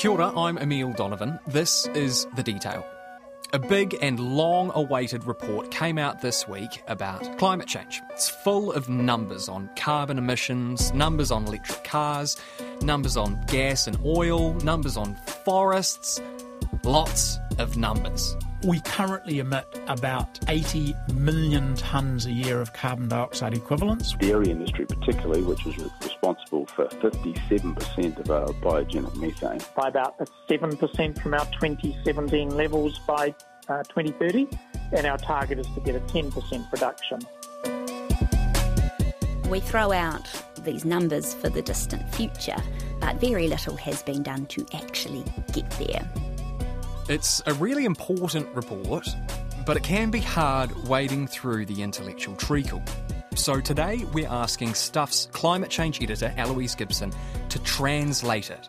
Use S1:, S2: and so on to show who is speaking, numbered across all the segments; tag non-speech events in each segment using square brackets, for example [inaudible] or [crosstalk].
S1: Kia ora, I'm Emile Donovan. This is The Detail. A big and long awaited report came out this week about climate change. It's full of numbers on carbon emissions, numbers on electric cars, numbers on gas and oil, numbers on forests, lots of numbers.
S2: We currently emit about 80 million tonnes a year of carbon dioxide equivalents.
S3: Dairy industry, particularly, which is responsible for 57% of our biogenic methane.
S4: By about 7% from our 2017 levels by uh, 2030, and our target is to get a 10% reduction.
S5: We throw out these numbers for the distant future, but very little has been done to actually get there.
S1: It's a really important report, but it can be hard wading through the intellectual treacle. So today we're asking Stuff's climate change editor, Eloise Gibson, to translate it.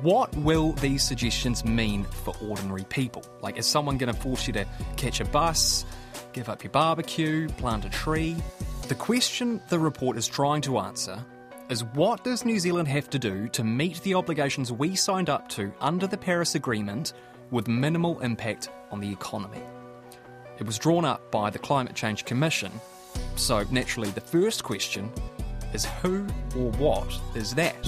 S1: What will these suggestions mean for ordinary people? Like, is someone going to force you to catch a bus, give up your barbecue, plant a tree? The question the report is trying to answer is what does New Zealand have to do to meet the obligations we signed up to under the Paris Agreement with minimal impact on the economy. It was drawn up by the Climate Change Commission, so naturally the first question is who or what is that?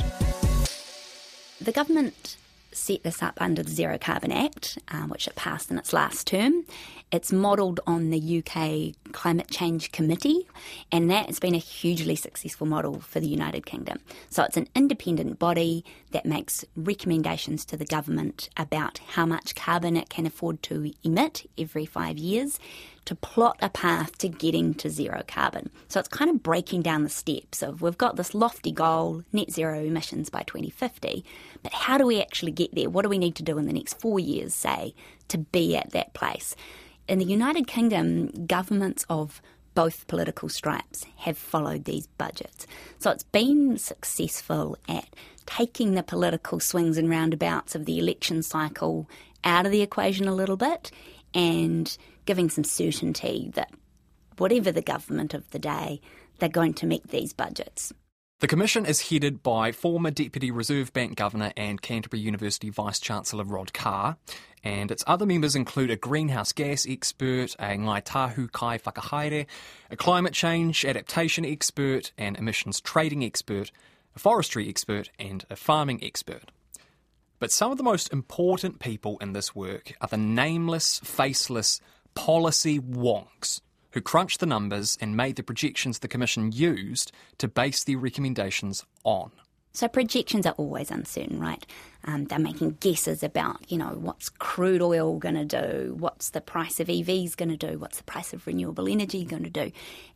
S5: The government set this up under the Zero Carbon Act, um, which it passed in its last term. It's modelled on the UK Climate Change Committee, and that has been a hugely successful model for the United Kingdom. So it's an independent body that makes recommendations to the government about how much carbon it can afford to emit every five years to plot a path to getting to zero carbon. So it's kind of breaking down the steps of we've got this lofty goal, net zero emissions by 2050, but how do we actually get there? What do we need to do in the next four years, say, to be at that place? In the United Kingdom, governments of both political stripes have followed these budgets. So it's been successful at taking the political swings and roundabouts of the election cycle out of the equation a little bit and giving some certainty that whatever the government of the day, they're going to meet these budgets.
S1: The Commission is headed by former Deputy Reserve Bank Governor and Canterbury University Vice Chancellor Rod Carr, and its other members include a greenhouse gas expert, a Ngāi Tahu Kai Whakahaere, a climate change adaptation expert, an emissions trading expert, a forestry expert, and a farming expert. But some of the most important people in this work are the nameless, faceless policy wonks who crunched the numbers and made the projections the Commission used to base their recommendations on.
S5: So projections are always uncertain, right? Um, they're making guesses about, you know, what's crude oil going to do, what's the price of EVs going to do, what's the price of renewable energy going to do,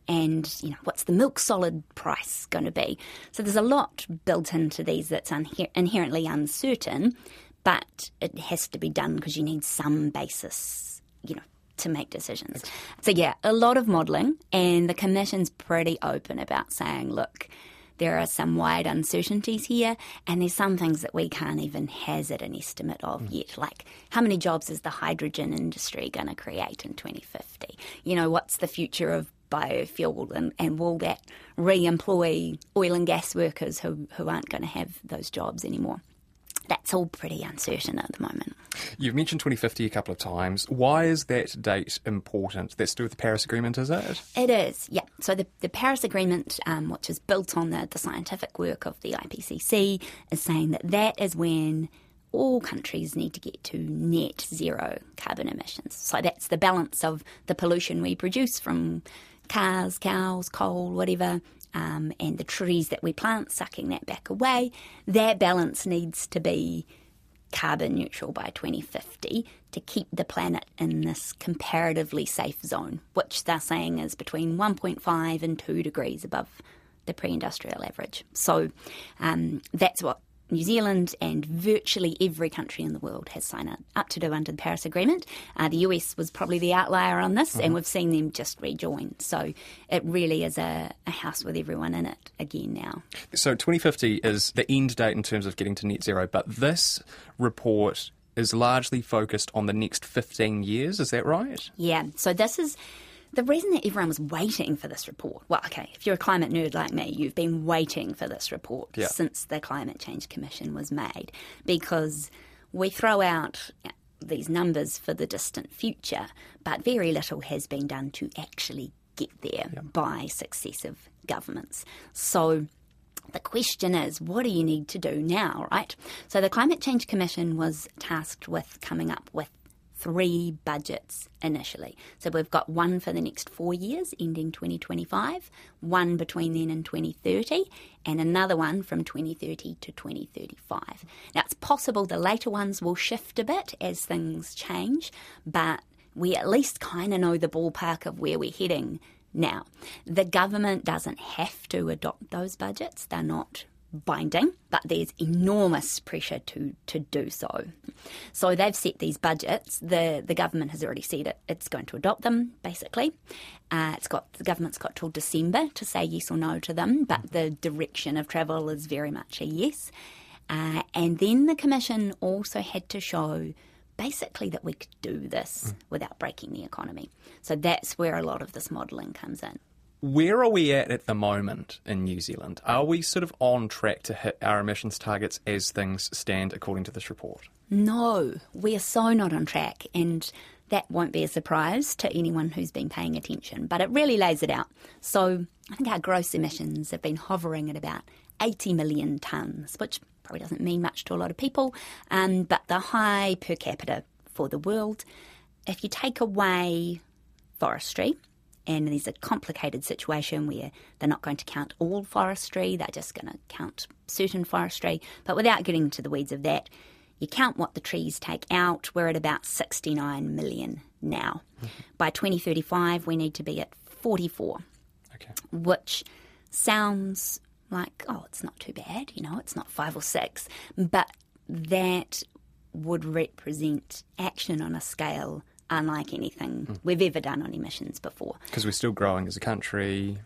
S5: and you know, what's the milk solid price going to be. So there's a lot built into these that's inherently uncertain, but it has to be done because you need some basis, you know, to make decisions. So yeah, a lot of modelling, and the commission's pretty open about saying, look there are some wide uncertainties here, and there's some things that we can't even hazard an estimate of mm. yet. Like, how many jobs is the hydrogen industry going to create in 2050? You know, what's the future of biofuel, and, and will that re employ oil and gas workers who, who aren't going to have those jobs anymore? that's all pretty uncertain at the moment.
S1: You've mentioned 2050 a couple of times. Why is that date important? That's to do with the Paris Agreement, is it?
S5: It is, yeah. So the, the Paris Agreement, um, which is built on the, the scientific work of the IPCC, is saying that that is when all countries need to get to net zero carbon emissions. So that's the balance of the pollution we produce from cars, cows, coal, whatever, um, and the trees that we plant sucking that back away, that balance needs to be carbon neutral by 2050 to keep the planet in this comparatively safe zone, which they're saying is between 1.5 and 2 degrees above the pre industrial average. So um, that's what New Zealand and virtually every country in the world has signed up to do under the Paris Agreement. Uh, the US was probably the outlier on this, mm-hmm. and we've seen them just rejoin. So it really is a, a, house with everyone in it again now.
S1: So 2050 is the end date in terms of getting to net zero, but this report is largely focused on the next 15 years. Is that right?
S5: Yeah. So this is the reason that everyone was waiting for this report, well, okay, if you're a climate nerd like me, you've been waiting for this report yeah. since the Climate Change Commission was made because we throw out these numbers for the distant future, but very little has been done to actually get there by successive governments. So the question is, what do you need to do now, right? So the Climate Change Commission was tasked with coming up with three budgets initially. So we've got one for the next four years, ending 2025, one between then and 2030, and another one from 2030 to 2035. Now it's possible the later ones will shift a bit as things change, but we at least kind of know the ballpark of where we're heading now. The government doesn't have to adopt those budgets, they're not binding, but there's enormous pressure to, to do so. So they've set these budgets. The the government has already said it, it's going to adopt them, basically. Uh, it's got the government's got till December to say yes or no to them, but the direction of travel is very much a yes. Uh, and then the commission also had to show basically that we could do this without breaking the economy. So that's where a lot of this modelling comes in.
S1: Where are we at at the moment in New Zealand? Are we sort of on track to hit our emissions targets as things stand according to this report?
S5: No, we are so not on track, and that won't be a surprise to anyone who's been paying attention, but it really lays it out. So I think our gross emissions have been hovering at about 80 million tonnes, which probably doesn't mean much to a lot of people, um, but the high per capita for the world. If you take away forestry, and there's a complicated situation where they're not going to count all forestry, they're just going to count certain forestry. But without getting into the weeds of that, you count what the trees take out, we're at about 69 million now. Mm-hmm. By 2035, we need to be at 44,
S1: Okay.
S5: which sounds like, oh, it's not too bad, you know, it's not five or six, but that would represent action on a scale unlike anything hmm. we've ever done on emissions before.
S1: Because we're still growing as a country.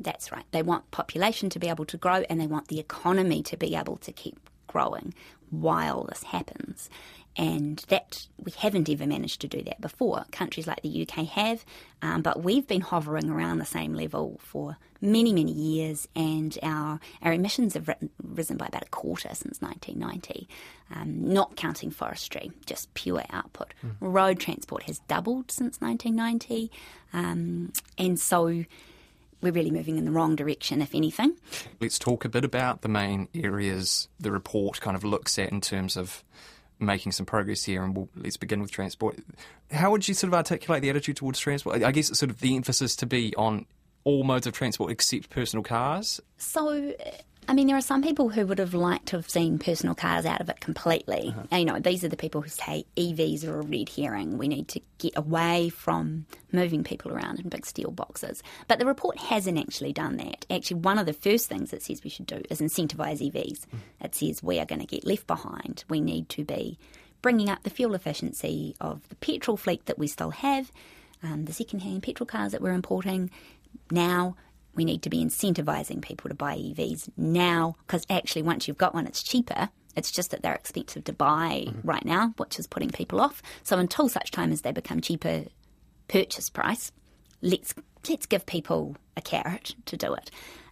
S5: That's right. They want population to be able to grow and they want the economy to be able to keep growing while this happens. And that we haven't ever managed to do that before. Countries like the UK have, um, but we've been hovering around the same level for many, many years, and our our emissions have ri- risen by about a quarter since 1990. Um, not counting forestry, just pure output. Road transport has doubled since 1990, um, and so we're really moving in the wrong direction, if anything.
S1: Let's talk a bit about the main areas the report kind of looks at in terms of making some progress here, and we'll, let's begin with transport. How would you sort of articulate the attitude towards transport? I guess it's sort of the emphasis to be on all modes of transport except personal cars.
S5: So, I mean, there are some people who would have liked to have seen personal cars out of it completely. And, you know, these are the people who say EVs are a red herring. We need to get away from moving people around in big steel boxes. But the report hasn't actually done that. Actually, one of the first things it says we should do is incentivise EVs. It says we are going to get left behind. We need to be bringing up the fuel efficiency of the petrol fleet that we still have, um, the second-hand petrol cars that we're importing now we need to be incentivizing people to buy EVs now because actually, once you've got one, it's cheaper. It's just that they're expensive to buy mm-hmm. right now, which is putting people off. So until such time as they become cheaper purchase price, let's let's give people a carrot to do it.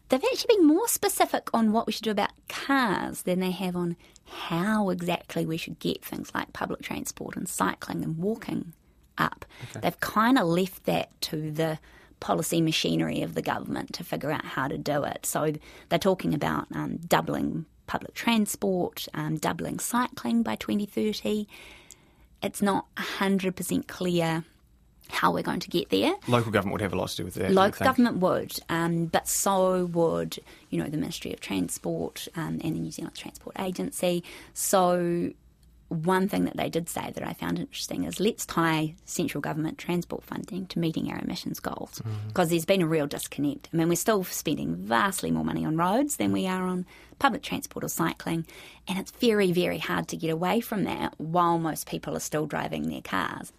S5: They've actually been more specific on what we should do about cars than they have on how exactly we should get things like public transport and cycling and walking up. They've kind of left that to the policy machinery of the government to figure out how to do it. So they're talking about um, doubling public transport, um, doubling cycling by 2030. It's not 100% clear how we're going to get there.
S1: Local government would have a lot to do with that.
S5: Local government would, um, but so would you know the Ministry of Transport um, and the New Zealand Transport Agency. So one thing that they did say that I found interesting is let's tie central government transport funding to meeting our emissions goals mm-hmm. because there's been a real disconnect. I mean, we're still spending vastly more money on roads than we are on public transport or cycling, and it's very, very hard to get away from that while most people are still driving their cars.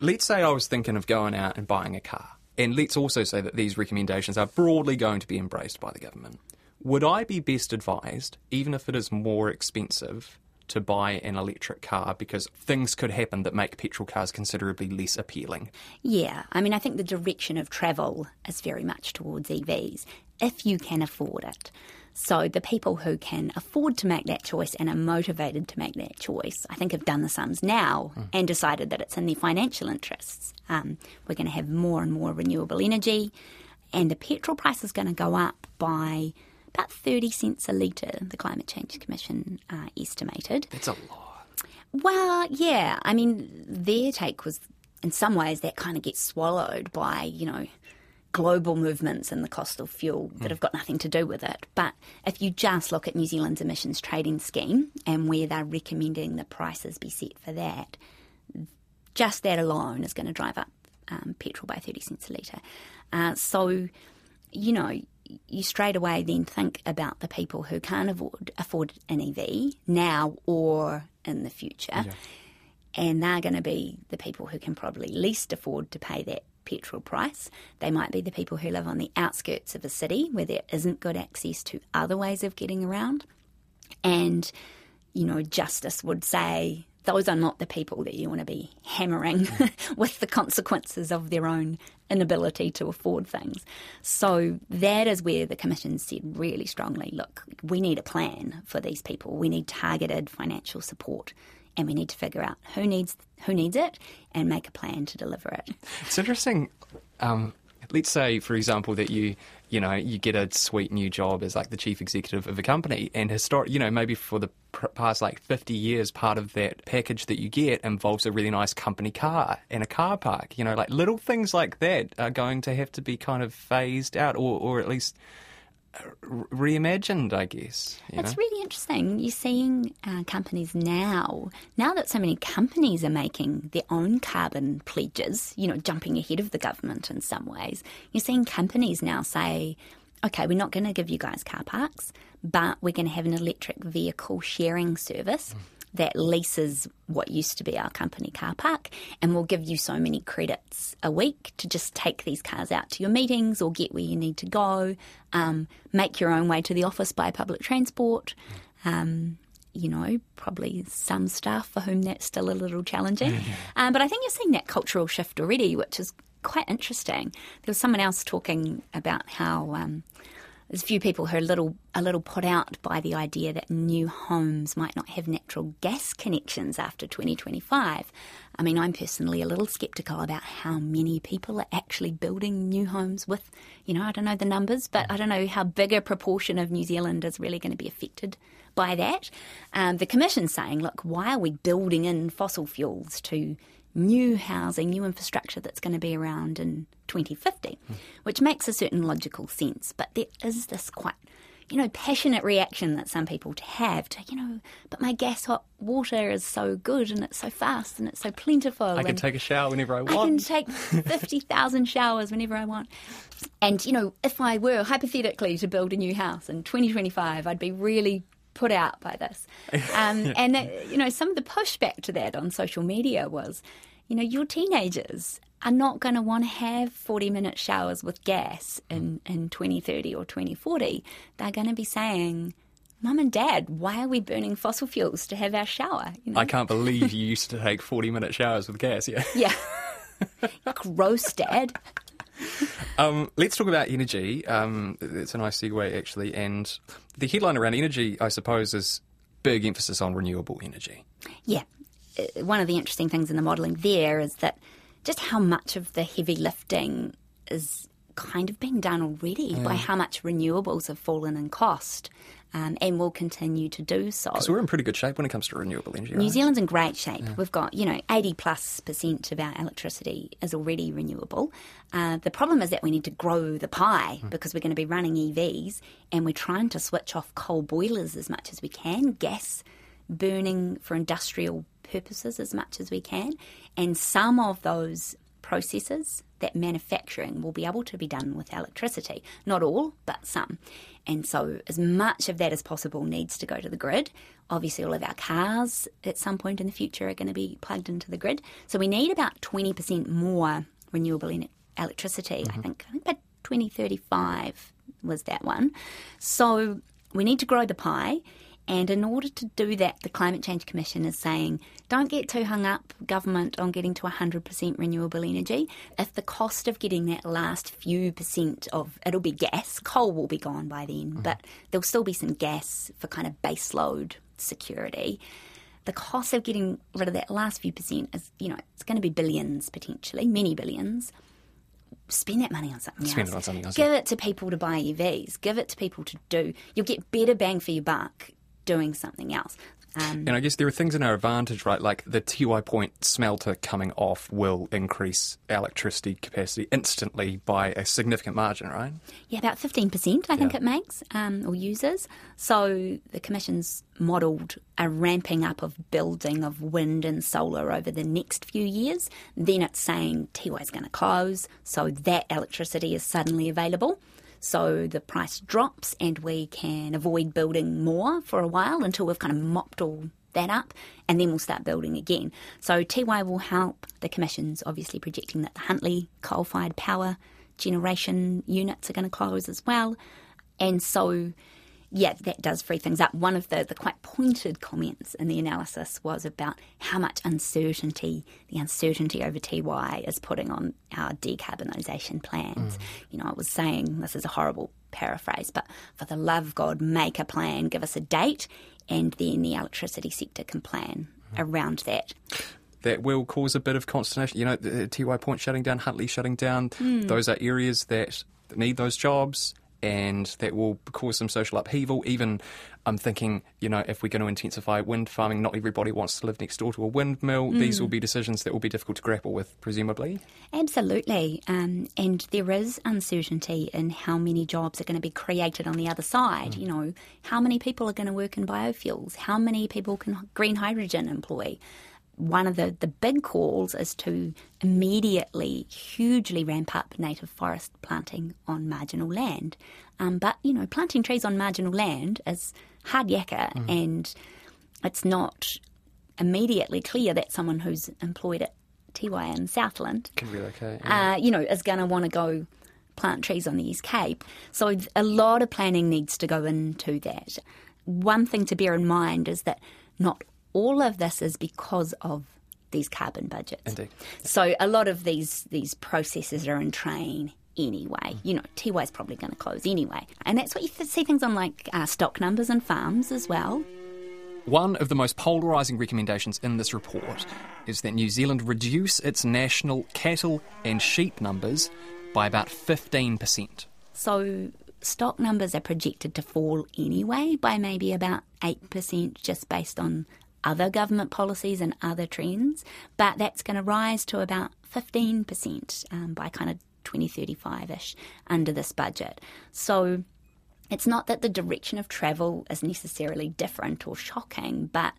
S1: Let's say I was thinking of going out and buying a car, and let's also say that these recommendations are broadly going to be embraced by the government. Would I be best advised, even if it is more expensive, to buy an electric car because things could happen that make petrol cars considerably less appealing?
S5: Yeah, I mean, I think the direction of travel is very much towards EVs if you can afford it. So the people who can afford to make that choice and are motivated to make that choice, I think, have done the sums now mm. and decided that it's in their financial interests. Um, we're going to have more and more renewable energy, and the petrol price is going to go up by about 30 cents a litre, the Climate Change Commission uh, estimated.
S1: That's a lot.
S5: Well, yeah. I mean, their take was in some ways that kind of gets swallowed by, you know, global movements in the cost of fuel that have got nothing to do with it. But if you just look at New Zealand's emissions trading scheme and where they're recommending the prices be set for that, just that alone is going to drive up um, petrol by 30 cents a litre. Uh, so, you know, you straight away then think about the people who can't afford, afford an EV now or in the future. Yeah. And they're going to be the people who can probably least afford to pay that petrol price. They might be the people who live on the outskirts of a city where there isn't good access to other ways of getting around. And, you know, justice would say those are not the people that you want to be hammering [laughs] with the consequences of their own inability to afford things. So that is where the Commission said really strongly look, we need a plan for these people. We need targeted financial support and we need to figure out who needs who needs it and make a plan to deliver it.
S1: It's interesting. Um, let's say, for example, that you you know you get a sweet new job as like the chief executive of a company, and historic, you know, maybe for the past like 50 years, part of that package that you get involves a really nice company car and a car park. You know, like little things like that are going to have to be kind of phased out, or or at least reimagined, I guess.
S5: It's know? really interesting. You're seeing uh, companies now, now that so many companies are making their own carbon pledges, you know, jumping ahead of the government in some ways. You're seeing companies now say, okay, we're not going to give you guys car parks, but we're going to have an electric vehicle sharing service. Mm that leases what used to be our company car park and will give you so many credits a week to just take these cars out to your meetings or get where you need to go, um, make your own way to the office by public transport. Um, you know, probably some staff for whom that's still a little challenging. Um, but I think you're seeing that cultural shift already, which is quite interesting. There was someone else talking about how um, there's a few people who are a little a little put out by the idea that new homes might not have natural gas connections after 2025. I mean, I'm personally a little sceptical about how many people are actually building new homes with, you know, I don't know the numbers, but I don't know how big a proportion of New Zealand is really going to be affected by that. Um, the Commission's saying, look, why are we building in fossil fuels to new housing, new infrastructure that's going to be around in 2050, mm. which makes a certain logical sense. But there is this quite, you know, passionate reaction that some people have to, you know, but my gas hot water is so good and it's so fast and it's so plentiful.
S1: I can take a shower whenever I want.
S5: I can take [laughs] 50,000 showers whenever I want. And, you know, if I were hypothetically to build a new house in 2025, I'd be really put out by this. [laughs] Um, yeah. And, uh, you know, some of the pushback to that on social media was, you know, your teenagers are not going to want to have 40 minute showers with gas in, in 2030 or 2040. They're going to be saying, Mum and Dad, why are we burning fossil fuels to have our shower?
S1: You know? I can't believe you used to take 40 minute showers with gas, yeah. [laughs]
S5: Yeah. Gross, Dad.
S1: Um, let's talk about energy. Um, it's a nice segue, actually. And the headline around energy, I suppose, is big emphasis on renewable energy.
S5: Yeah. Uh, one of the interesting things in the modelling there is that just how much of the heavy lifting is kind of being done already by how much renewables have fallen in cost um, and will continue to do so.
S1: Because we're in pretty good shape when it comes to renewable energy.
S5: New right? Zealand's in great shape. Yeah. We've got, you know, 80 plus percent of our electricity is already renewable. Uh, the problem is that we need to grow the pie mm. because we're going to be running EVs and we're trying to switch off coal boilers as much as we can, gas burning for industrial purposes as much as we can. And some of those processes, that manufacturing will be able to be done with electricity. Not all, but some. And so, as much of that as possible needs to go to the grid. Obviously, all of our cars at some point in the future are going to be plugged into the grid. So, we need about 20% more renewable electricity, mm-hmm. I think. I think by 2035 was that one. So, we need to grow the pie. And in order to do that, the Climate Change Commission is saying don't get too hung up, government, on getting to 100% renewable energy. If the cost of getting that last few percent of it'll be gas, coal will be gone by then, mm-hmm. but there'll still be some gas for kind of baseload security. The cost of getting rid of that last few percent is, you know, it's going to be billions potentially, many billions spend that money on something
S1: spend
S5: else.
S1: it on something else.
S5: Give it to people to buy EVs. Give it to people to do. You'll get better bang for your buck doing something else.
S1: Um, and I guess there are things in our advantage, right? Like the Tiwai Point smelter coming off will increase electricity capacity instantly by a significant margin, right?
S5: Yeah, about 15%, I think it makes, um, or uses. So the Commission's modelled a ramping up of building of wind and solar over the next few years. Then it's saying Tiwai is going to close, so that electricity is suddenly available. So the price drops and we can avoid building more for a while until we've kind of mopped all that up and then we'll start building again. So Tiwai will help. The Commission's obviously projecting that the Huntly coal fired power generation units are going to close as well. And so yeah, that does free things up. One of the, the quite pointed comments in the analysis was about how much uncertainty, the uncertainty over Tiwai is putting on our decarbonisation plans. Mm. You know, I was saying, this is a horrible paraphrase, but for the love of God, make a plan, give us a date, and then the electricity sector can plan mm. around that
S1: that will cause a bit of consternation. You know, the Tiwai Point shutting down, Huntly shutting down, mm. those are areas that need those jobs and that will cause some social upheaval. Even I'm thinking, you know, if we're going to intensify wind farming, not everybody wants to live next door to a windmill. Mm. These will be decisions that will be difficult to grapple with, presumably.
S5: Absolutely. Um, and there is uncertainty in how many jobs are going to be created on the other side. Mm. You know, how many people are going to work in biofuels? How many people can green hydrogen employ? One of the, the big calls is to immediately hugely ramp up native forest planting on marginal land. Um, but, you know, planting trees on marginal land is hard yakka mm. and it's not immediately clear that someone who's employed at Tiwai in Southland
S1: can relocate. Yeah.
S5: Uh, you know, is going to want to go plant trees on the East Cape. So a lot of planning needs to go into that. One thing to bear in mind is that not all of this is because of these carbon budgets.
S1: Indeed.
S5: So a lot of these these processes are in train anyway. Mm. You know, Tiwai is probably going to close anyway, and that's what you see things on like uh, stock numbers and farms as well.
S1: One of the most polarising recommendations in this report is that New Zealand reduce its national cattle and sheep numbers by about 15%.
S5: So stock numbers are projected to fall anyway by maybe about 8% just based on other government policies and other trends, but that's going to rise to about 15% um, by kind of 2035 ish under this budget. So it's not that the direction of travel is necessarily different or shocking, but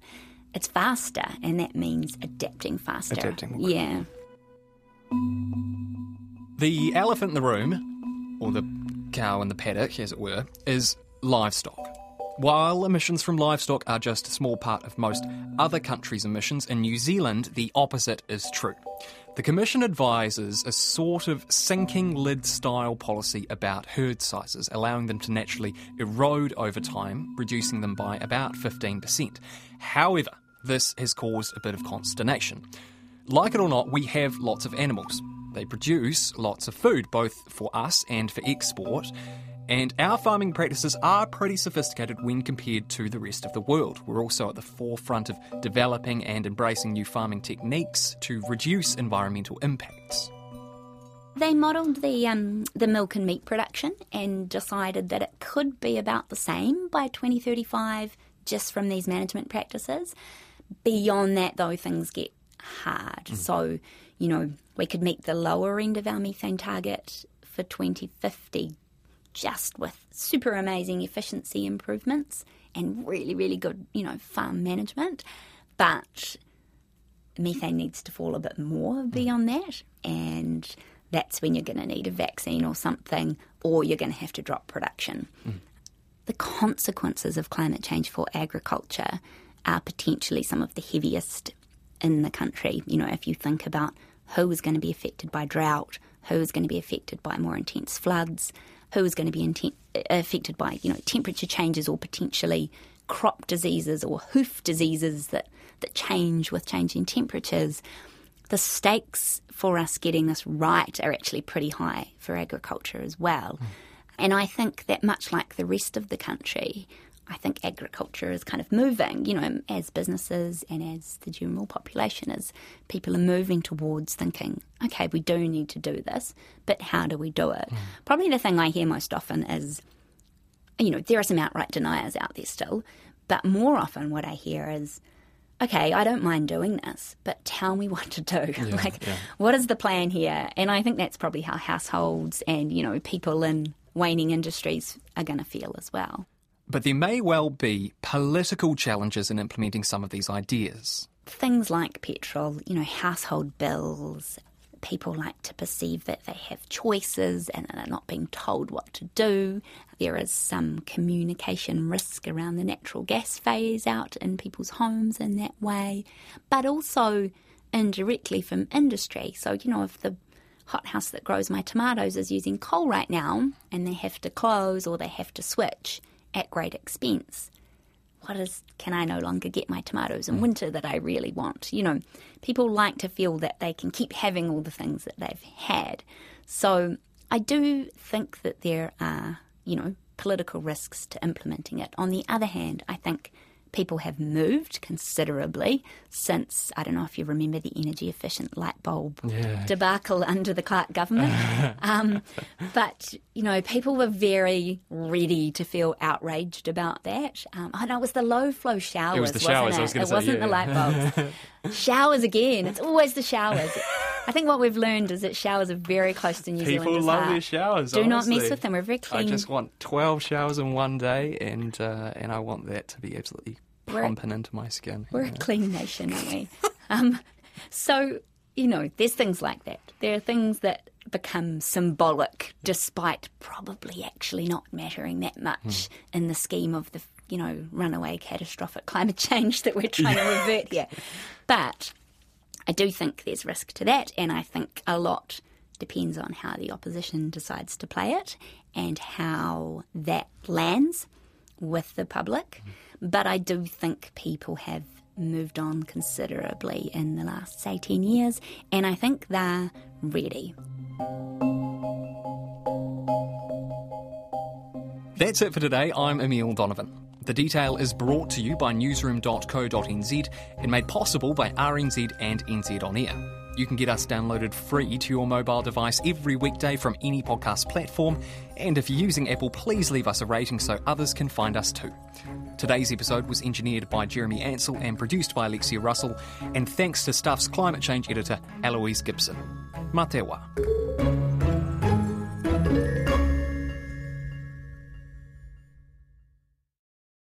S5: it's faster, and that means adapting faster.
S1: Adapting.
S5: Yeah.
S1: The elephant in the room, or the cow in the paddock, as it were, is livestock. While emissions from livestock are just a small part of most other countries' emissions, in New Zealand the opposite is true. The Commission advises a sort of sinking lid style policy about herd sizes, allowing them to naturally erode over time, reducing them by about 15%. However, this has caused a bit of consternation. Like it or not, we have lots of animals. They produce lots of food, both for us and for export. And our farming practices are pretty sophisticated when compared to the rest of the world. We're also at the forefront of developing and embracing new farming techniques to reduce environmental impacts.
S5: They modelled the um, the milk and meat production and decided that it could be about the same by 2035 just from these management practices. Beyond that, though, things get hard. Mm. So, you know, we could meet the lower end of our methane target for 2050 just with super amazing efficiency improvements and really, really good, you know, farm management. But methane needs to fall a bit more beyond that. And that's when you're going to need a vaccine or something, or you're going to have to drop production. Mm. The consequences of climate change for agriculture are potentially some of the heaviest in the country. You know, if you think about who is going to be affected by drought, who is going to be affected by more intense floods, who is going to be affected by you know temperature changes or potentially crop diseases or hoof diseases that, that change with changing temperatures, the stakes for us getting this right are actually pretty high for agriculture as well. Mm. And I think that much like the rest of the country, I think agriculture is kind of moving, you know, as businesses and as the general population, is people are moving towards thinking, okay, we do need to do this, but how do we do it? Mm. Probably the thing I hear most often is, you know, there are some outright deniers out there still, but more often what I hear is, okay, I don't mind doing this, but tell me [laughs] what to do. Yeah, like, yeah. what is the plan here? And I think that's probably how households and, you know, people in waning industries are going to feel as well.
S1: But there may well be political challenges in implementing some of these ideas.
S5: Things like petrol, you know, household bills. People like to perceive that they have choices and are not being told what to do. There is some communication risk around the natural gas phase out in people's homes in that way, but also indirectly from industry. So, you know, if the hothouse that grows my tomatoes is using coal right now and they have to close or they have to switch, at great expense. What is, can I no longer get my tomatoes in mm. winter that I really want? You know, people like to feel that they can keep having all the things that they've had. So I do think that there are, you know, political risks to implementing it. On the other hand, I think people have moved considerably since, I don't know if you remember the energy efficient light bulb yeah. debacle under the Clark government. [laughs] um, but, you know, people were very ready to feel outraged about that. Um, oh, no, it was the low flow showers.
S1: It was the showers,
S5: wasn't it?
S1: Was
S5: it wasn't
S1: yeah.
S5: the light bulbs. [laughs] showers again. It's always the showers. I think what we've learned is that showers are very close to New Zealand.
S1: People
S5: Zealanders'
S1: love
S5: heart.
S1: their showers.
S5: Do
S1: honestly.
S5: not mess with them. We're very clean.
S1: I just want twelve showers in one day, and uh, and I want that to be absolutely we're, pumping into my skin.
S5: We're a clean nation, aren't we? [laughs] um, so you know, there's things like that. There are things that become symbolic, despite probably actually not mattering that much mm. in the scheme of the you know runaway catastrophic climate [laughs] change that we're trying to [laughs] revert here. But I do think there's risk to that, and I think a lot depends on how the opposition decides to play it and how that lands with the public. Mm-hmm. But I do think people have moved on considerably in the last, say, 10 years, and I think they're ready.
S1: That's it for today. I'm Emile Donovan. The detail is brought to you by newsroom.co.nz and made possible by RNZ and NZ On Air. You can get us downloaded free to your mobile device every weekday from any podcast platform. And if you're using Apple, please leave us a rating so others can find us too. Today's episode was engineered by Jeremy Ansell and produced by Alexia Russell. And thanks to Stuff's climate change editor, Eloise Gibson. Matewa.